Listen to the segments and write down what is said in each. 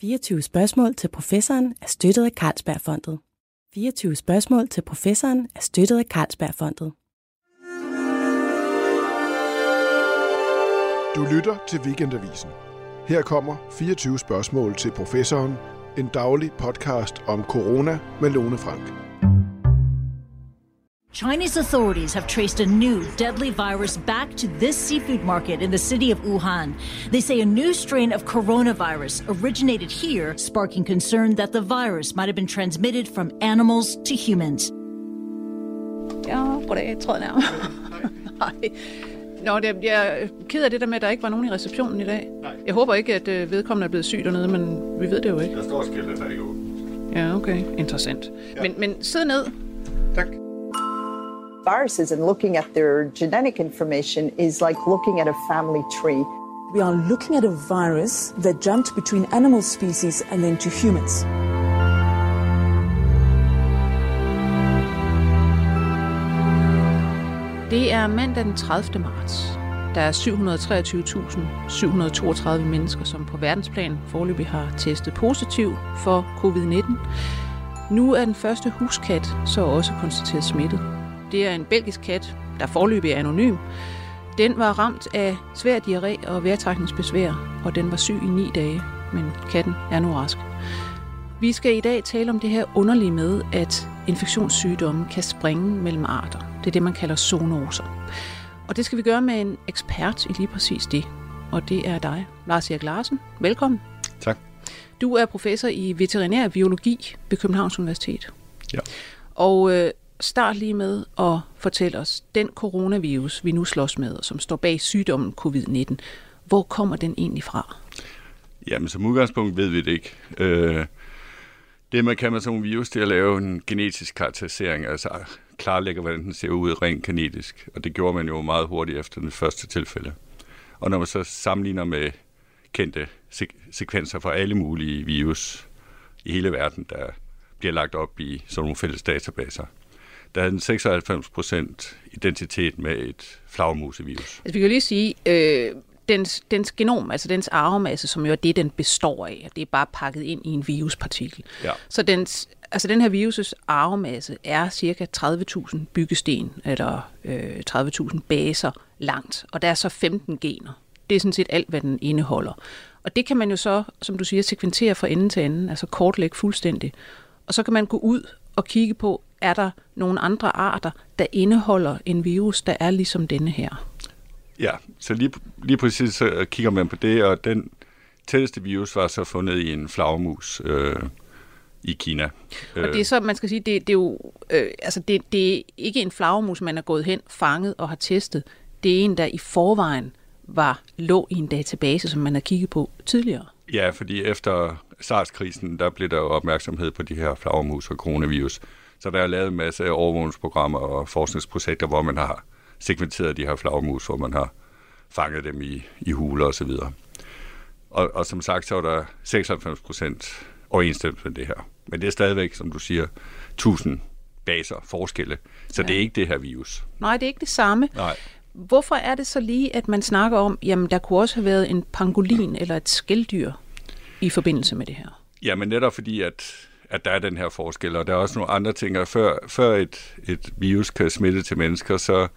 24 spørgsmål til professoren er støttet af Carlsbergfondet. 24 spørgsmål til professoren er støttet af Carlsbergfondet. Du lytter til Weekendavisen. Her kommer 24 spørgsmål til professoren. En daglig podcast om corona med Lone Frank. Chinese authorities have traced a new deadly virus back to this seafood market in the city of Wuhan. They say a new strain of coronavirus originated here, sparking concern that the virus might have been transmitted from animals to humans. Ja, goddag, tror jeg nærmere. Nej. Nå, det, jeg er ked af det der med, at der ikke var nogen i receptionen i dag. Nej. Jeg håber ikke, at øh, vedkommende er blevet syg dernede, men vi ved det jo ikke. Der står skiltet, der ikke er åbent. Ja, okay. Interessant. Ja. Men, men sid ned. Tak. Viruses and looking at their genetic information is like looking at a family tree. We are looking at a virus that jumped between animal species and then to humans. Det er mandag den 30. marts. Der er 723.732 mennesker, som på verdensplan forløbig har testet positiv for covid-19. Nu er den første huskat så også konstateret smittet. Det er en belgisk kat, der forløbig er anonym. Den var ramt af svær diarré og vejrtrækningsbesvær, og den var syg i ni dage, men katten er nu rask. Vi skal i dag tale om det her underlige med, at infektionssygdomme kan springe mellem arter. Det er det, man kalder zoonoser. Og det skal vi gøre med en ekspert i lige præcis det. Og det er dig, Lars Erik Larsen. Velkommen. Tak. Du er professor i veterinær biologi ved Københavns Universitet. Ja. Og øh, start lige med at fortælle os, den coronavirus, vi nu slås med, og som står bag sygdommen covid-19, hvor kommer den egentlig fra? Jamen, som udgangspunkt ved vi det ikke. Øh, det, man kan med sådan en virus, det er at lave en genetisk karakterisering, altså klarlægge, hvordan den ser ud rent genetisk. Og det gjorde man jo meget hurtigt efter den første tilfælde. Og når man så sammenligner med kendte sek- sekvenser fra alle mulige virus i hele verden, der bliver lagt op i sådan nogle fælles databaser, der havde den 96% identitet med et flagermusevirus. Altså, vi kan jo lige sige, øh, dens, dens genom, altså dens arvemasse, som jo er det, den består af, det er bare pakket ind i en viruspartikel. Ja. Så dens, altså den her virus' arvemasse er cirka 30.000 byggesten, eller øh, 30.000 baser langt, og der er så 15 gener. Det er sådan set alt, hvad den indeholder. Og det kan man jo så, som du siger, sekventere fra ende til anden, altså kortlægge fuldstændig. Og så kan man gå ud og kigge på, er der nogle andre arter, der indeholder en virus, der er ligesom denne her. Ja, så lige, lige præcis så kigger man på det, og den tætteste virus var så fundet i en flagermus øh, i Kina. Og det er så, man skal sige, det, det er jo, øh, altså det, det er ikke en flagermus, man er gået hen, fanget og har testet. Det er en, der i forvejen var lå i en database, som man har kigget på tidligere. Ja, fordi efter SARS-krisen, der blev der opmærksomhed på de her flagermus og coronavirus. Så der er lavet en masse overvågningsprogrammer og forskningsprojekter, hvor man har segmenteret de her flagermus, hvor man har fanget dem i, i huler og så videre. Og, og som sagt, så er der 96 procent overensstemmelse med det her. Men det er stadigvæk, som du siger, 1000 baser forskelle. Så ja. det er ikke det her virus. Nej, det er ikke det samme. Nej. Hvorfor er det så lige, at man snakker om, jamen der kunne også have været en pangolin eller et skældyr i forbindelse med det her? Ja, men netop fordi, at, at der er den her forskel, og der er også nogle andre ting, at før, før et, et virus kan smitte til mennesker, så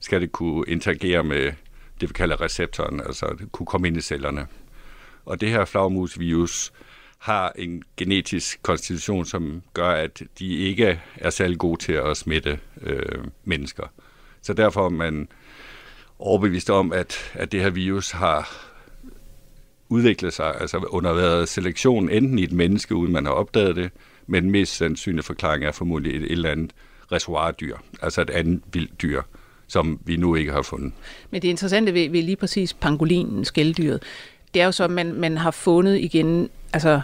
skal det kunne interagere med det, vi kalder receptoren, altså det kunne komme ind i cellerne. Og det her flagmusvirus har en genetisk konstitution, som gør, at de ikke er særlig gode til at smitte øh, mennesker. Så derfor er man overbevist om, at, at det her virus har udvikle sig, altså underværet selektion enten i et menneske, uden man har opdaget det, men den mest sandsynlige forklaring er formodentlig et, et eller andet reservoirdyr, altså et andet vildt dyr, som vi nu ikke har fundet. Men det interessante ved, ved lige præcis pangolinen, skældyret, det er jo så, at man, man har fundet igen altså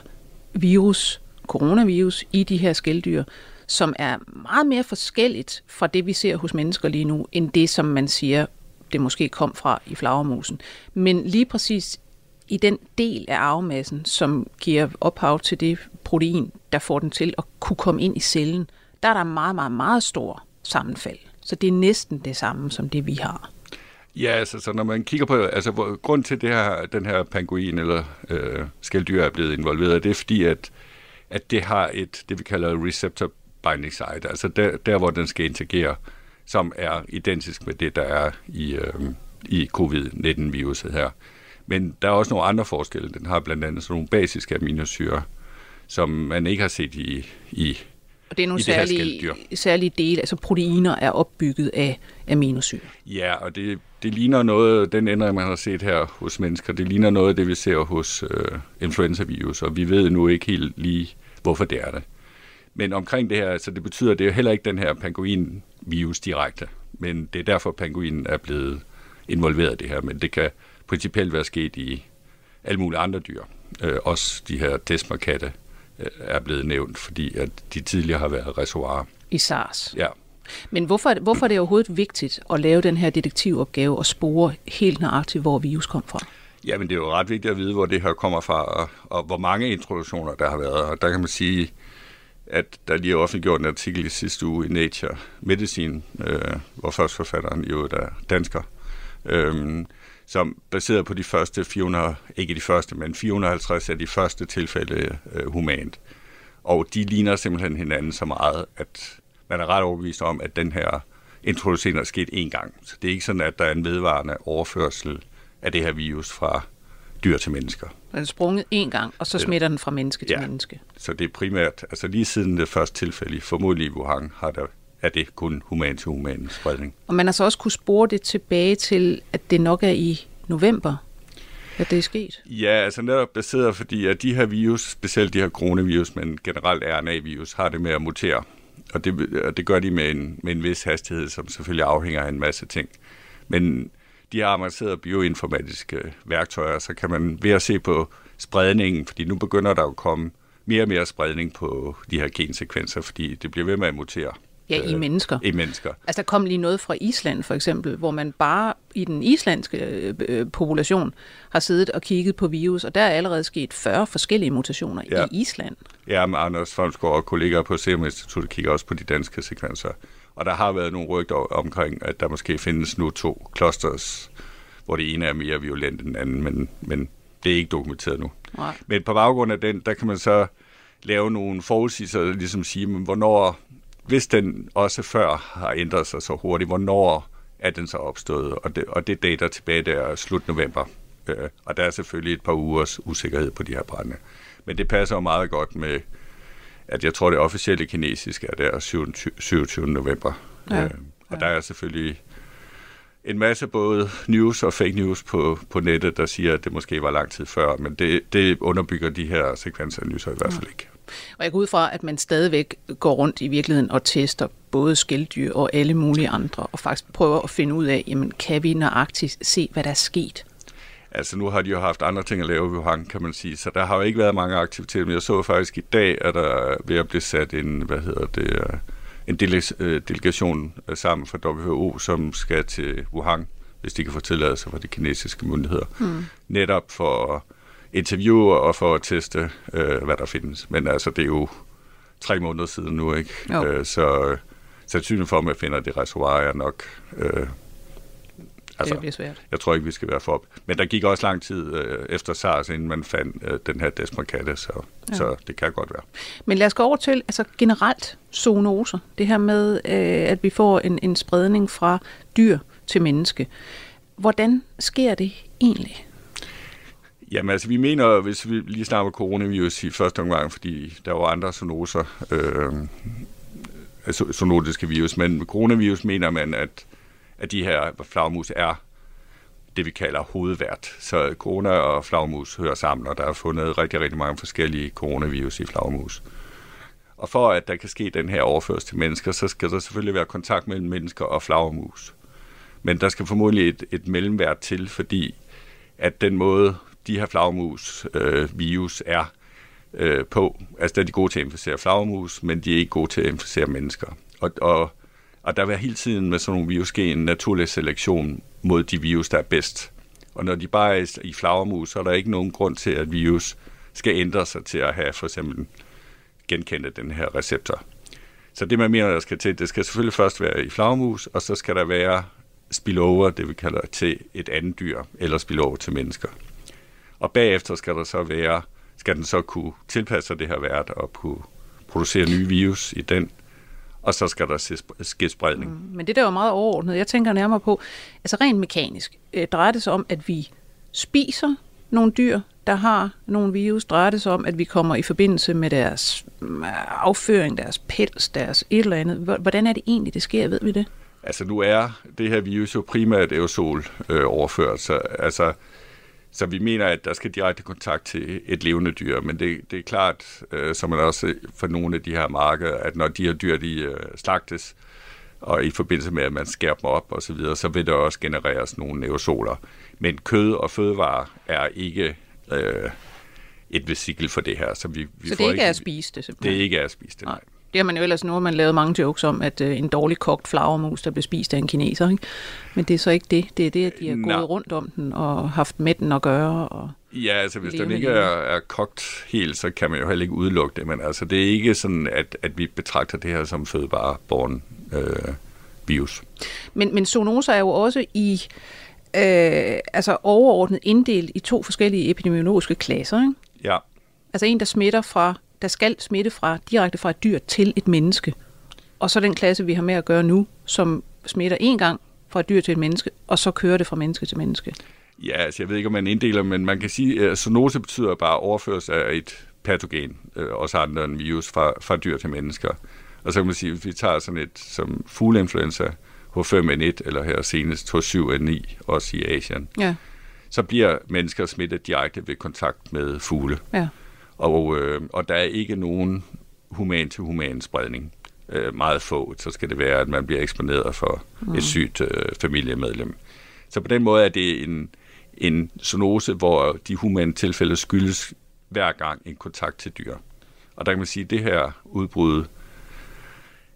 virus, coronavirus i de her skældyr, som er meget mere forskelligt fra det, vi ser hos mennesker lige nu, end det, som man siger, det måske kom fra i flagermusen. Men lige præcis i den del af arvemassen, som giver ophav til det protein, der får den til at kunne komme ind i cellen, der er der meget, meget, meget stor sammenfald. Så det er næsten det samme som det, vi har. Ja, altså, så når man kigger på, altså, hvor, grund til det her, den her panguin eller øh, skældyr er blevet involveret, det er fordi, at, at det har et, det vi kalder receptor binding site, altså der, der hvor den skal interagere, som er identisk med det, der er i, øh, i covid-19-viruset her. Men der er også nogle andre forskelle. Den har blandt andet sådan nogle basiske aminosyre, som man ikke har set i, i og det er nogle særlige, særlige dele, altså proteiner er opbygget af aminosyre. Ja, og det, det ligner noget, den ændring, man har set her hos mennesker, det ligner noget af det, vi ser hos øh, influenza-virus, og vi ved nu ikke helt lige, hvorfor det er det. Men omkring det her, altså det betyder, det er heller ikke den her pangoin-virus direkte, men det er derfor, pangoinen er blevet involveret i det her, men det kan principielt være sket i alle mulige andre dyr. Øh, også de her desmerkatte øh, er blevet nævnt, fordi at de tidligere har været reservoirer. I SARS? Ja. Men hvorfor, hvorfor er det overhovedet vigtigt at lave den her detektivopgave og spore helt nøjagtigt, hvor virus kom fra? Ja, men det er jo ret vigtigt at vide, hvor det her kommer fra, og, og hvor mange introduktioner der har været. Og der kan man sige, at der lige er offentliggjort en artikel i sidste uge i Nature Medicine, øh, hvor først forfatteren jo er dansker, øh, som baseret på de første 400, ikke de første, men 450 af de første tilfælde øh, humant. Og de ligner simpelthen hinanden så meget, at man er ret overbevist om, at den her introduktion er sket én gang. Så det er ikke sådan, at der er en vedvarende overførsel af det her virus fra dyr til mennesker. Den er sprunget én gang, og så smitter den fra menneske til ja. menneske. Så det er primært, altså lige siden det første tilfælde, formodentlig i Wuhan, har der, er det kun human til human spredning. Og man har så også kunne spore det tilbage til, at det nok er i november, at det er sket? Ja, altså netop baseret, fordi at de her virus, specielt de her coronavirus, men generelt RNA-virus, har det med at mutere. Og det, og det gør de med en, med en vis hastighed, som selvfølgelig afhænger af en masse ting. Men de her avancerede bioinformatiske værktøjer, så kan man ved at se på spredningen, fordi nu begynder der at komme mere og mere spredning på de her gensekvenser, fordi det bliver ved med at mutere. Ja, i øh, mennesker. I mennesker. Altså der kom lige noget fra Island for eksempel, hvor man bare i den islandske øh, population har siddet og kigget på virus, og der er allerede sket 40 forskellige mutationer ja. i Island. Ja, med Anders Fondsgaard og kollegaer på Serum Institut kigger også på de danske sekvenser. Og der har været nogle rygter omkring, at der måske findes nu to clusters, hvor det ene er mere violent end den anden, men, men det er ikke dokumenteret nu. Nej. Men på baggrund af den, der kan man så lave nogle forudsigelser, ligesom sige, men hvornår, hvis den også før har ændret sig så hurtigt, hvornår er den så opstået? Og det, og det data tilbage der er slut november. Øh, og der er selvfølgelig et par ugers usikkerhed på de her brænde. Men det passer jo meget godt med at jeg tror, det officielle kinesiske er der 27. november. Ja. Øh, og der er selvfølgelig en masse både news og fake news på, på nettet, der siger, at det måske var lang tid før, men det, det underbygger de her sekvensanalyser i hvert fald ikke. Og jeg går ud fra, at man stadigvæk går rundt i virkeligheden og tester både skælddyr og alle mulige andre, og faktisk prøver at finde ud af, jamen, kan vi nøjagtigt se, hvad der er sket? Altså nu har de jo haft andre ting at lave i Wuhan, kan man sige, så der har jo ikke været mange aktiviteter, men jeg så faktisk i dag, at der ved at blive sat en, hvad hedder det, øh, en øh, delegation øh, sammen fra WHO, som skal til Wuhan, hvis de kan få tilladelse fra de kinesiske myndigheder, hmm. netop for at interviewe og for at teste, hvad der findes. Men altså, det er jo tre måneder siden nu, ikke? Jo. så sandsynligheden for, at man finder det reservoir er nok Altså, det bliver svært. Jeg tror ikke, vi skal være for op. Men der gik også lang tid øh, efter SARS, inden man fandt øh, den her desmokatte, så, ja. så det kan godt være. Men lad os gå over til altså generelt zoonoser. Det her med, øh, at vi får en, en spredning fra dyr til menneske. Hvordan sker det egentlig? Jamen altså, vi mener, hvis vi lige snakker coronavirus i første omgang, fordi der var andre zoonoser, øh, altså zoonotiske virus, men med coronavirus mener man, at at de her flagmus er det, vi kalder hovedvært. Så corona og flagmus hører sammen, og der er fundet rigtig, rigtig mange forskellige coronavirus i flagmus. Og for at der kan ske den her overførsel til mennesker, så skal der selvfølgelig være kontakt mellem mennesker og flagermus. Men der skal formodentlig et, et mellemvært til, fordi at den måde, de her flagermus øh, virus er øh, på, altså der er de gode til at inficere flagermus, men de er ikke gode til at inficere mennesker. Og, og og der vil hele tiden med sådan nogle virus ske en naturlig selektion mod de virus, der er bedst. Og når de bare er i flagermus, så er der ikke nogen grund til, at virus skal ændre sig til at have for eksempel genkendt den her receptor. Så det, man mener, der skal til, det skal selvfølgelig først være i flagermus, og så skal der være spillover, det vi kalder, til et andet dyr, eller spillover til mennesker. Og bagefter skal der så være, skal den så kunne tilpasse sig det her vært og kunne producere nye virus i den, og så skal der ske spredning. Mm, men det der er jo meget overordnet. Jeg tænker nærmere på, altså rent mekanisk, øh, drejer det sig om, at vi spiser nogle dyr, der har nogle virus, drejer det sig om, at vi kommer i forbindelse med deres mm, afføring, deres pels, deres et eller andet. Hvordan er det egentlig, det sker? Ved vi det? Altså nu er det her virus jo primært aerosol øh, overført, så altså så vi mener, at der skal direkte kontakt til et levende dyr, men det, det er klart, øh, som man også for nogle af de her markeder, at når de her dyr de, øh, slagtes, og i forbindelse med, at man skærer dem op og så videre, så vil der også genereres nogle neosoler. Men kød og fødevarer er ikke øh, et vesikel for det her. Så, vi, vi så det er ikke at spise det simpelthen? Det er ikke at spise det, nej. nej. Det har man jo ellers, nu man lavet mange jokes om, at øh, en dårlig kogt flagermus, der blev spist af en kineser. Ikke? Men det er så ikke det. Det er det, at de har gået rundt om den og haft med den at gøre. Og ja, altså hvis den ikke er, er kogt helt, så kan man jo heller ikke udelukke det. Men altså, det er ikke sådan, at, at vi betragter det her som fødevareborn øh, virus. Men, men zoonoser er jo også i øh, altså overordnet inddelt i to forskellige epidemiologiske klasser. Ikke? Ja. Altså en, der smitter fra der skal smitte fra direkte fra et dyr til et menneske. Og så den klasse, vi har med at gøre nu, som smitter en gang fra et dyr til et menneske, og så kører det fra menneske til menneske. Ja, altså jeg ved ikke, om man inddeler, men man kan sige, at zoonose betyder bare overførsel af et patogen, øh, også andre end virus, fra, fra dyr til mennesker. Og så kan man sige, hvis vi tager sådan et som fugleinfluenza, H5N1, eller her senest H7N9, også i Asien, ja. så bliver mennesker smittet direkte ved kontakt med fugle. Ja. Og, øh, og der er ikke nogen human-til-human spredning. Øh, meget få, så skal det være, at man bliver eksponeret for mm. et sygt øh, familiemedlem. Så på den måde er det en, en zoonose, hvor de humane tilfælde skyldes hver gang en kontakt til dyr. Og der kan man sige, at det her udbrud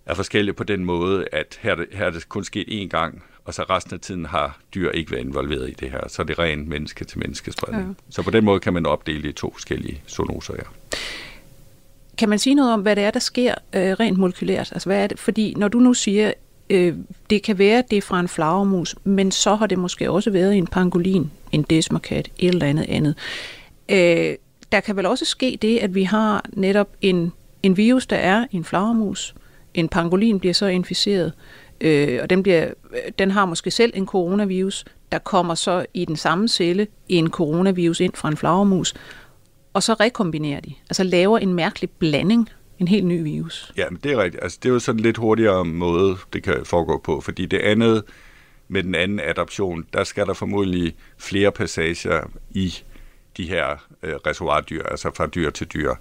er forskelligt på den måde, at her, her er det kun sket én gang, og så resten af tiden har dyr ikke været involveret i det her. Så er det ren menneske til menneskespredning. Ja. Så på den måde kan man opdele i to forskellige zoonoser, ja. Kan man sige noget om, hvad det er, der sker øh, rent molekylært? Altså, hvad er det? Fordi når du nu siger, øh, det kan være, det er fra en flagermus, men så har det måske også været en pangolin, en desmokat, et eller andet andet. Øh, der kan vel også ske det, at vi har netop en, en virus, der er en flagermus. En pangolin bliver så inficeret øh, øh, og den, bliver, den har måske selv en coronavirus, der kommer så i den samme celle en coronavirus ind fra en flagermus, og så rekombinerer de, altså laver en mærkelig blanding, en helt ny virus. Ja, men det er rigtigt. Altså, det er jo sådan en lidt hurtigere måde, det kan foregå på, fordi det andet med den anden adoption, der skal der formodentlig flere passager i de her øh, reservoirdyr, altså fra dyr til dyr.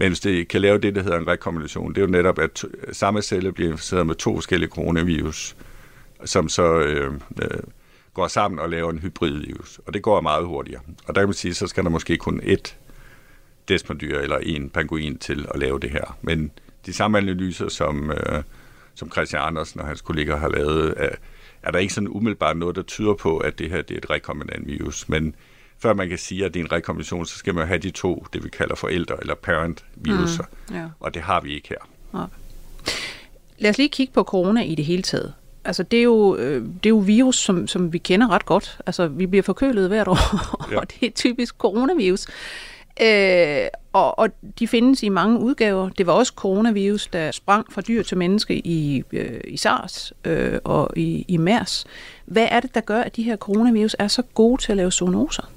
Men det kan lave det, der hedder en rekombination, det er jo netop, at samme celle bliver inficeret med to forskellige coronavirus, som så øh, øh, går sammen og laver en hybridvirus. Og det går meget hurtigere. Og der kan man sige, så skal der måske kun et desmodyr eller en panguin til at lave det her. Men de samme analyser, som, øh, som Christian Andersen og hans kolleger har lavet, er, er der ikke sådan umiddelbart noget, der tyder på, at det her det er et rekombinant virus. Men før man kan sige, at det er en rekombination, så skal man have de to, det vi kalder forældre eller parent-viruser. Mm, ja. Og det har vi ikke her. Ja. Lad os lige kigge på corona i det hele taget. Altså, det er jo, øh, det er jo virus, som, som vi kender ret godt. Altså, vi bliver forkølet hvert år, ja. og det er typisk coronavirus. Øh, og, og de findes i mange udgaver. Det var også coronavirus, der sprang fra dyr til menneske i, øh, i SARS øh, og i, i MERS. Hvad er det, der gør, at de her coronavirus er så gode til at lave zoonoser?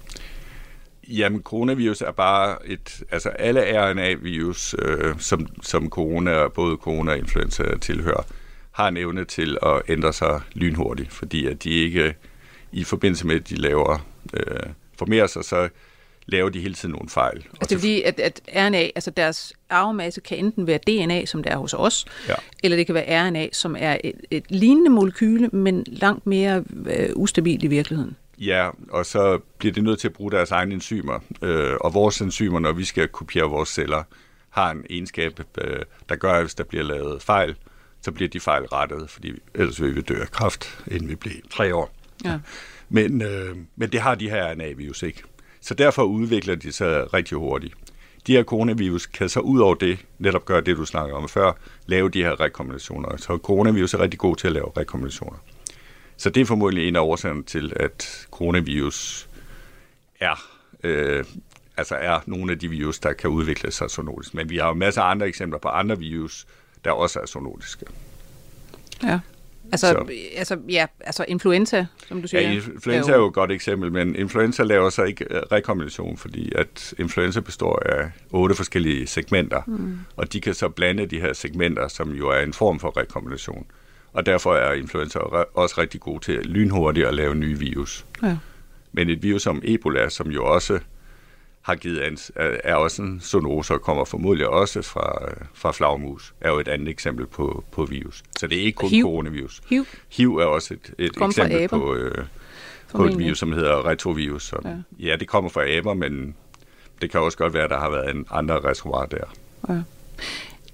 Jamen, coronavirus er bare et... Altså, alle RNA-virus, øh, som, som corona, både corona og influenza tilhører, har en evne til at ændre sig lynhurtigt, fordi at de ikke, i forbindelse med, at de laver, øh, formerer sig, så laver de hele tiden nogle fejl. Altså, det er fordi, at, at RNA, altså deres arvemasse kan enten være DNA, som det er hos os, ja. eller det kan være RNA, som er et, et lignende molekyle, men langt mere øh, ustabilt i virkeligheden. Ja, og så bliver det nødt til at bruge deres egne enzymer. Øh, og vores enzymer, når vi skal kopiere vores celler, har en egenskab, øh, der gør, at hvis der bliver lavet fejl, så bliver de fejl rettet, fordi ellers vil vi dø af kraft, inden vi bliver tre år. Ja. Men, øh, men det har de her RNA-virus ikke. Så derfor udvikler de sig rigtig hurtigt. De her coronavirus kan så ud over det, netop gøre det, du snakker om før, lave de her rekombinationer. Så coronavirus er rigtig god til at lave rekombinationer. Så det er formodentlig en af årsagerne til, at coronavirus er, øh, altså er nogle af de virus, der kan udvikle sig zoonotisk. Men vi har jo masser af andre eksempler på andre virus, der også er zoonotiske. Ja. Altså, så. altså, ja, altså influenza, som du siger. Ja, influenza er jo et godt eksempel, men influenza laver sig ikke øh, rekombination, fordi at influenza består af otte forskellige segmenter, mm. og de kan så blande de her segmenter, som jo er en form for rekombination. Og derfor er influenza også rigtig god til lynhurtigt at lave nye virus. Ja. Men et virus som Ebola, som jo også har givet ans, er også en zoonose og kommer formodentlig også fra, fra flagmus, er jo et andet eksempel på, på virus. Så det er ikke kun HIV. coronavirus. HIV. HIV er også et, et eksempel på, øh, på et virus, som hedder retrovirus. Så, ja. ja, det kommer fra aber, men det kan også godt være, at der har været en andre reservoir der. Ja.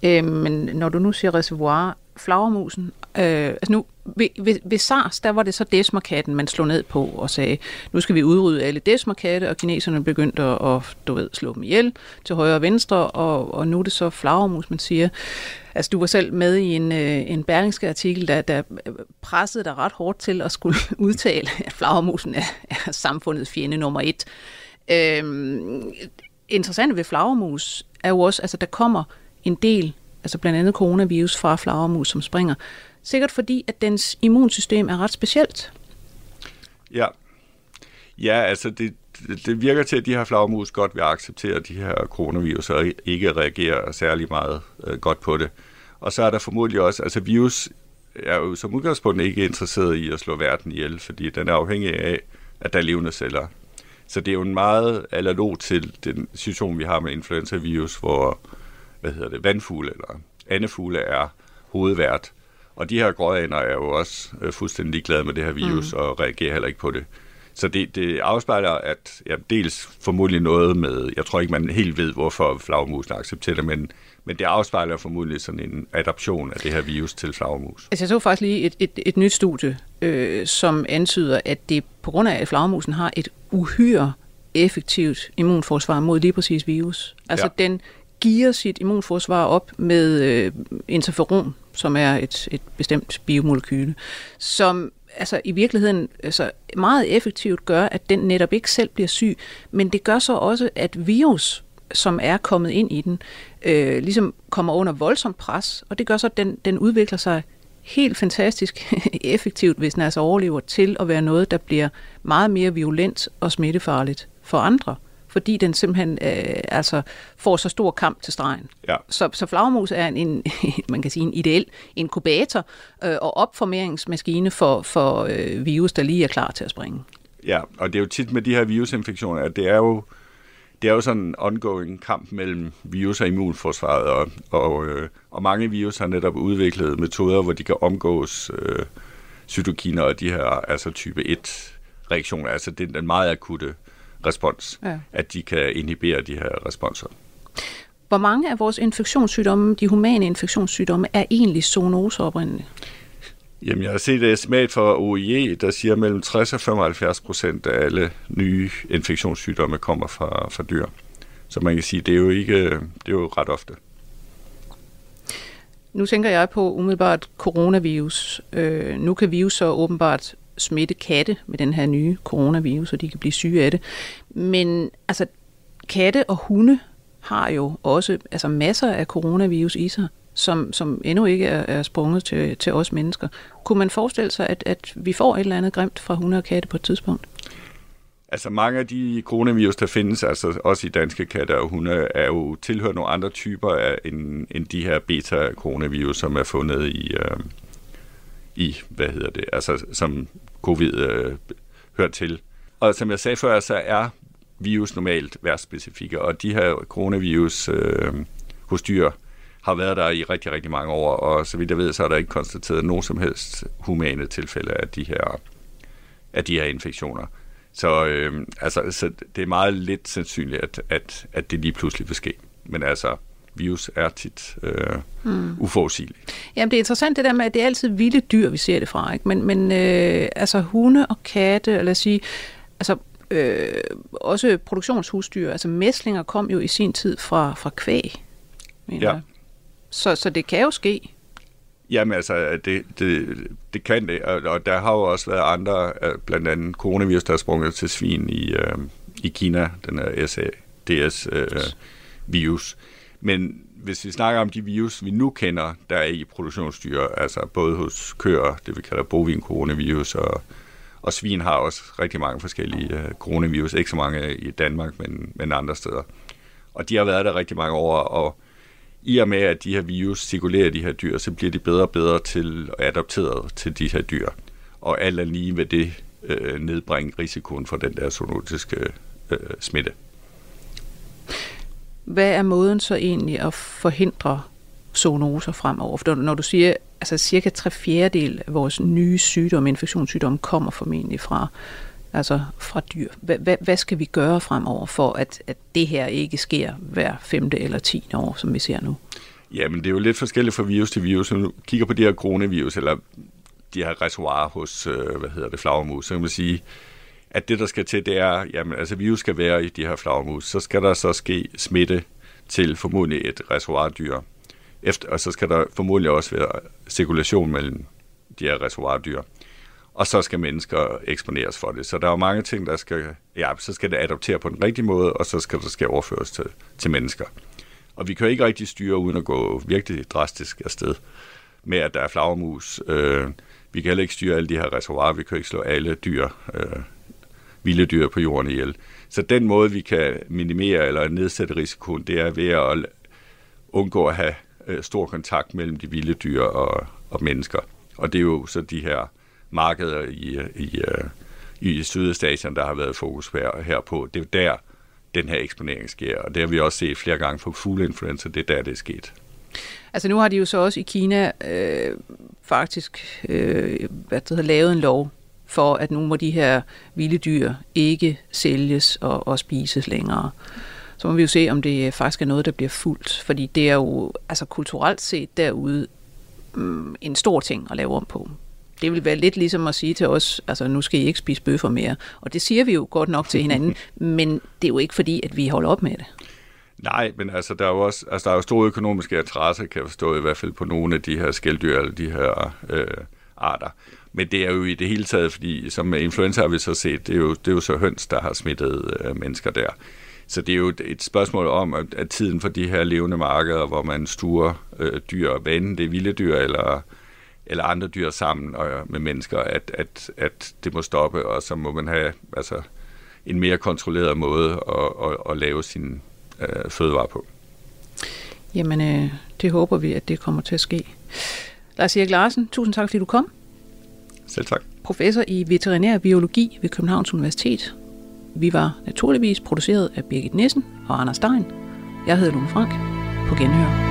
Øh, men når du nu siger reservoir, flagermusen. Øh, altså nu, ved, ved, ved SARS, der var det så desmerkatten, man slog ned på og sagde, nu skal vi udrydde alle desmerkatte, og kineserne begyndte at, at du ved, slå dem ihjel til højre og venstre, og, og nu er det så flagermus, man siger. Altså, du var selv med i en, øh, en berlingske artikel, der, der pressede dig ret hårdt til at skulle udtale, at flagermusen er, er samfundets fjende nummer et. Øh, interessant ved flagermus er jo også, altså der kommer en del altså blandt andet coronavirus fra flagermus, som springer. Sikkert fordi, at dens immunsystem er ret specielt. Ja, ja altså det, det virker til, at de her flagmus godt vil acceptere de her coronavirus og ikke reagerer særlig meget øh, godt på det. Og så er der formodentlig også, altså virus er jo som udgangspunkt ikke interesseret i at slå verden ihjel, fordi den er afhængig af, at der er levende celler. Så det er jo en meget analog til den situation, vi har med influenza-virus, hvor hvad hedder det, vandfugle eller andefugle er hovedvært. Og de her grådaner er jo også øh, fuldstændig ligeglade med det her virus mm. og reagerer heller ikke på det. Så det, det afspejler, at ja, dels formodentlig noget med, jeg tror ikke, man helt ved, hvorfor flagmusene accepterer det, men, men det afspejler formodentlig sådan en adaption af det her virus til flagmus. Altså jeg så faktisk lige et, et, et nyt studie, øh, som antyder, at det på grund af, at flagmusen har et uhyre effektivt immunforsvar mod lige præcis virus. Altså ja. den gear sit immunforsvar op med øh, interferon, som er et, et bestemt biomolekyle, som altså i virkeligheden altså meget effektivt gør, at den netop ikke selv bliver syg, men det gør så også, at virus, som er kommet ind i den, øh, ligesom kommer under voldsomt pres, og det gør så, at den, den udvikler sig helt fantastisk effektivt, hvis den altså overlever til at være noget, der bliver meget mere violent og smittefarligt for andre fordi den simpelthen øh, altså får så stor kamp til stregen. Ja. Så, så flagermus er en, en, man kan sige en ideel inkubator øh, og opformeringsmaskine for, for øh, virus, der lige er klar til at springe. Ja, og det er jo tit med de her virusinfektioner, at det er jo det er jo sådan en ongoing kamp mellem virus og immunforsvaret, og, og, øh, og mange virus har netop udviklet metoder, hvor de kan omgås øh, cytokiner og de her altså type 1 reaktioner, altså det, den meget akutte respons, ja. at de kan inhibere de her responser. Hvor mange af vores infektionssygdomme, de humane infektionssygdomme, er egentlig zoonoser oprindeligt? Jamen, jeg har set et estimat for OIE, der siger, at mellem 60 og 75 procent af alle nye infektionssygdomme kommer fra, fra dyr. Så man kan sige, det er jo ikke, det er jo ret ofte. Nu tænker jeg på umiddelbart coronavirus. Øh, nu kan virus så åbenbart smitte katte med den her nye coronavirus, og de kan blive syge af det. Men altså, katte og hunde har jo også altså masser af coronavirus i sig, som, som endnu ikke er, er sprunget til, til os mennesker. Kunne man forestille sig, at, at vi får et eller andet grimt fra hunde og katte på et tidspunkt? Altså mange af de coronavirus, der findes, altså også i danske katte og hunde, er jo tilhører nogle andre typer af, end, end de her beta-coronavirus, som er fundet i, øh, i hvad hedder det, altså som covid øh, hører til. Og som jeg sagde før, så er virus normalt værtsspecifikke, og de her coronavirus øh, hos dyr har været der i rigtig, rigtig mange år, og så vidt jeg ved, så er der ikke konstateret nogen som helst humane tilfælde af de her, af de her infektioner. Så, øh, altså, så det er meget lidt sandsynligt, at, at, at det lige pludselig vil ske. Men altså, virus er tit øh, hmm. uforudsigeligt. Jamen det er interessant det der med, at det er altid vilde dyr, vi ser det fra. Ikke? Men, men øh, altså hunde og katte, eller sige, altså øh, også produktionshusdyr, altså mæslinger kom jo i sin tid fra, fra kvæg. Ja. Så, så det kan jo ske. Jamen altså, det, det, det kan det, og der har jo også været andre, blandt andet coronavirus, der er sprunget til svin i, øh, i Kina, den her SADS-virus. Øh, men hvis vi snakker om de virus, vi nu kender, der er i produktionsdyr, altså både hos køer, det vi kalder bovin coronavirus, og, og svin har også rigtig mange forskellige øh, coronavirus, ikke så mange i Danmark, men, men andre steder. Og de har været der rigtig mange år, og i og med, at de her virus cirkulerer de her dyr, så bliver de bedre og bedre til at adoptere til de her dyr. Og alt er lige ved det øh, nedbringe risikoen for den der zoonotiske øh, smitte. Hvad er måden så egentlig at forhindre zoonoser fremover? For når du siger, altså cirka tre fjerdedel af vores nye sygdomme, infektionssygdomme, kommer formentlig fra, altså fra dyr. Hvad, hvad, hvad skal vi gøre fremover for, at, at det her ikke sker hver femte eller tiende år, som vi ser nu? Jamen, det er jo lidt forskelligt fra virus til virus. Når du kigger på de her coronavirus, eller de her reservoirer hos, øh, hvad hedder det, flagermus, så kan man sige, at at det, der skal til, det er, jamen, altså virus skal være i de her flagermus, så skal der så ske smitte til formodentlig et reservoirdyr. Efter, og så skal der formodentlig også være cirkulation mellem de her reservoirdyr. Og så skal mennesker eksponeres for det. Så der er jo mange ting, der skal, ja, så skal det adoptere på den rigtige måde, og så skal det skal overføres til, til mennesker. Og vi kan jo ikke rigtig styre, uden at gå virkelig drastisk afsted med, at der er flagermus. Øh, vi kan heller ikke styre alle de her reservoirer. Vi kan ikke slå alle dyr øh, vilde dyr på jorden ihjel. Så den måde, vi kan minimere eller nedsætte risikoen, det er ved at undgå at have øh, stor kontakt mellem de vilde dyr og, og mennesker. Og det er jo så de her markeder i, i, øh, i Sydøstasien, der har været fokus her, på. Det er der, den her eksponering sker, og det har vi også set flere gange for fugleinfluenza, det er der, det er sket. Altså nu har de jo så også i Kina øh, faktisk øh, hvad det hedder, lavet en lov, for, at nu må de her vilde dyr ikke sælges og, og spises længere. Så må vi jo se, om det faktisk er noget, der bliver fuldt. Fordi det er jo altså kulturelt set derude mm, en stor ting at lave om på. Det vil være lidt ligesom at sige til os, altså nu skal I ikke spise bøffer mere. Og det siger vi jo godt nok til hinanden, men det er jo ikke fordi, at vi holder op med det. Nej, men altså, der er jo også altså, der er jo store økonomiske interesser, kan jeg forstå, i hvert fald på nogle af de her skælddyr, eller de her øh, arter. Men det er jo i det hele taget, fordi som med influenza har vi så set, det er jo, det er jo så høns, der har smittet øh, mennesker der. Så det er jo et spørgsmål om, at, at tiden for de her levende markeder, hvor man stuer øh, dyr, hvad enten det er vilde dyr eller, eller andre dyr sammen og, øh, med mennesker, at, at, at det må stoppe, og så må man have altså, en mere kontrolleret måde at, at, at lave sin øh, fødevare på. Jamen, øh, det håber vi, at det kommer til at ske. Lars Erik Larsen, tusind tak, fordi du kom. Selv tak. Professor i veterinær biologi ved Københavns Universitet. Vi var naturligvis produceret af Birgit Nissen og Anders Stein. Jeg hedder Lone Frank. På genhør.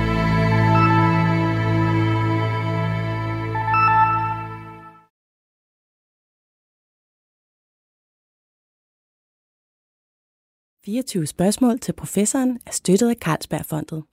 ...24 spørgsmål til professoren er støttet af Carlsbergfondet.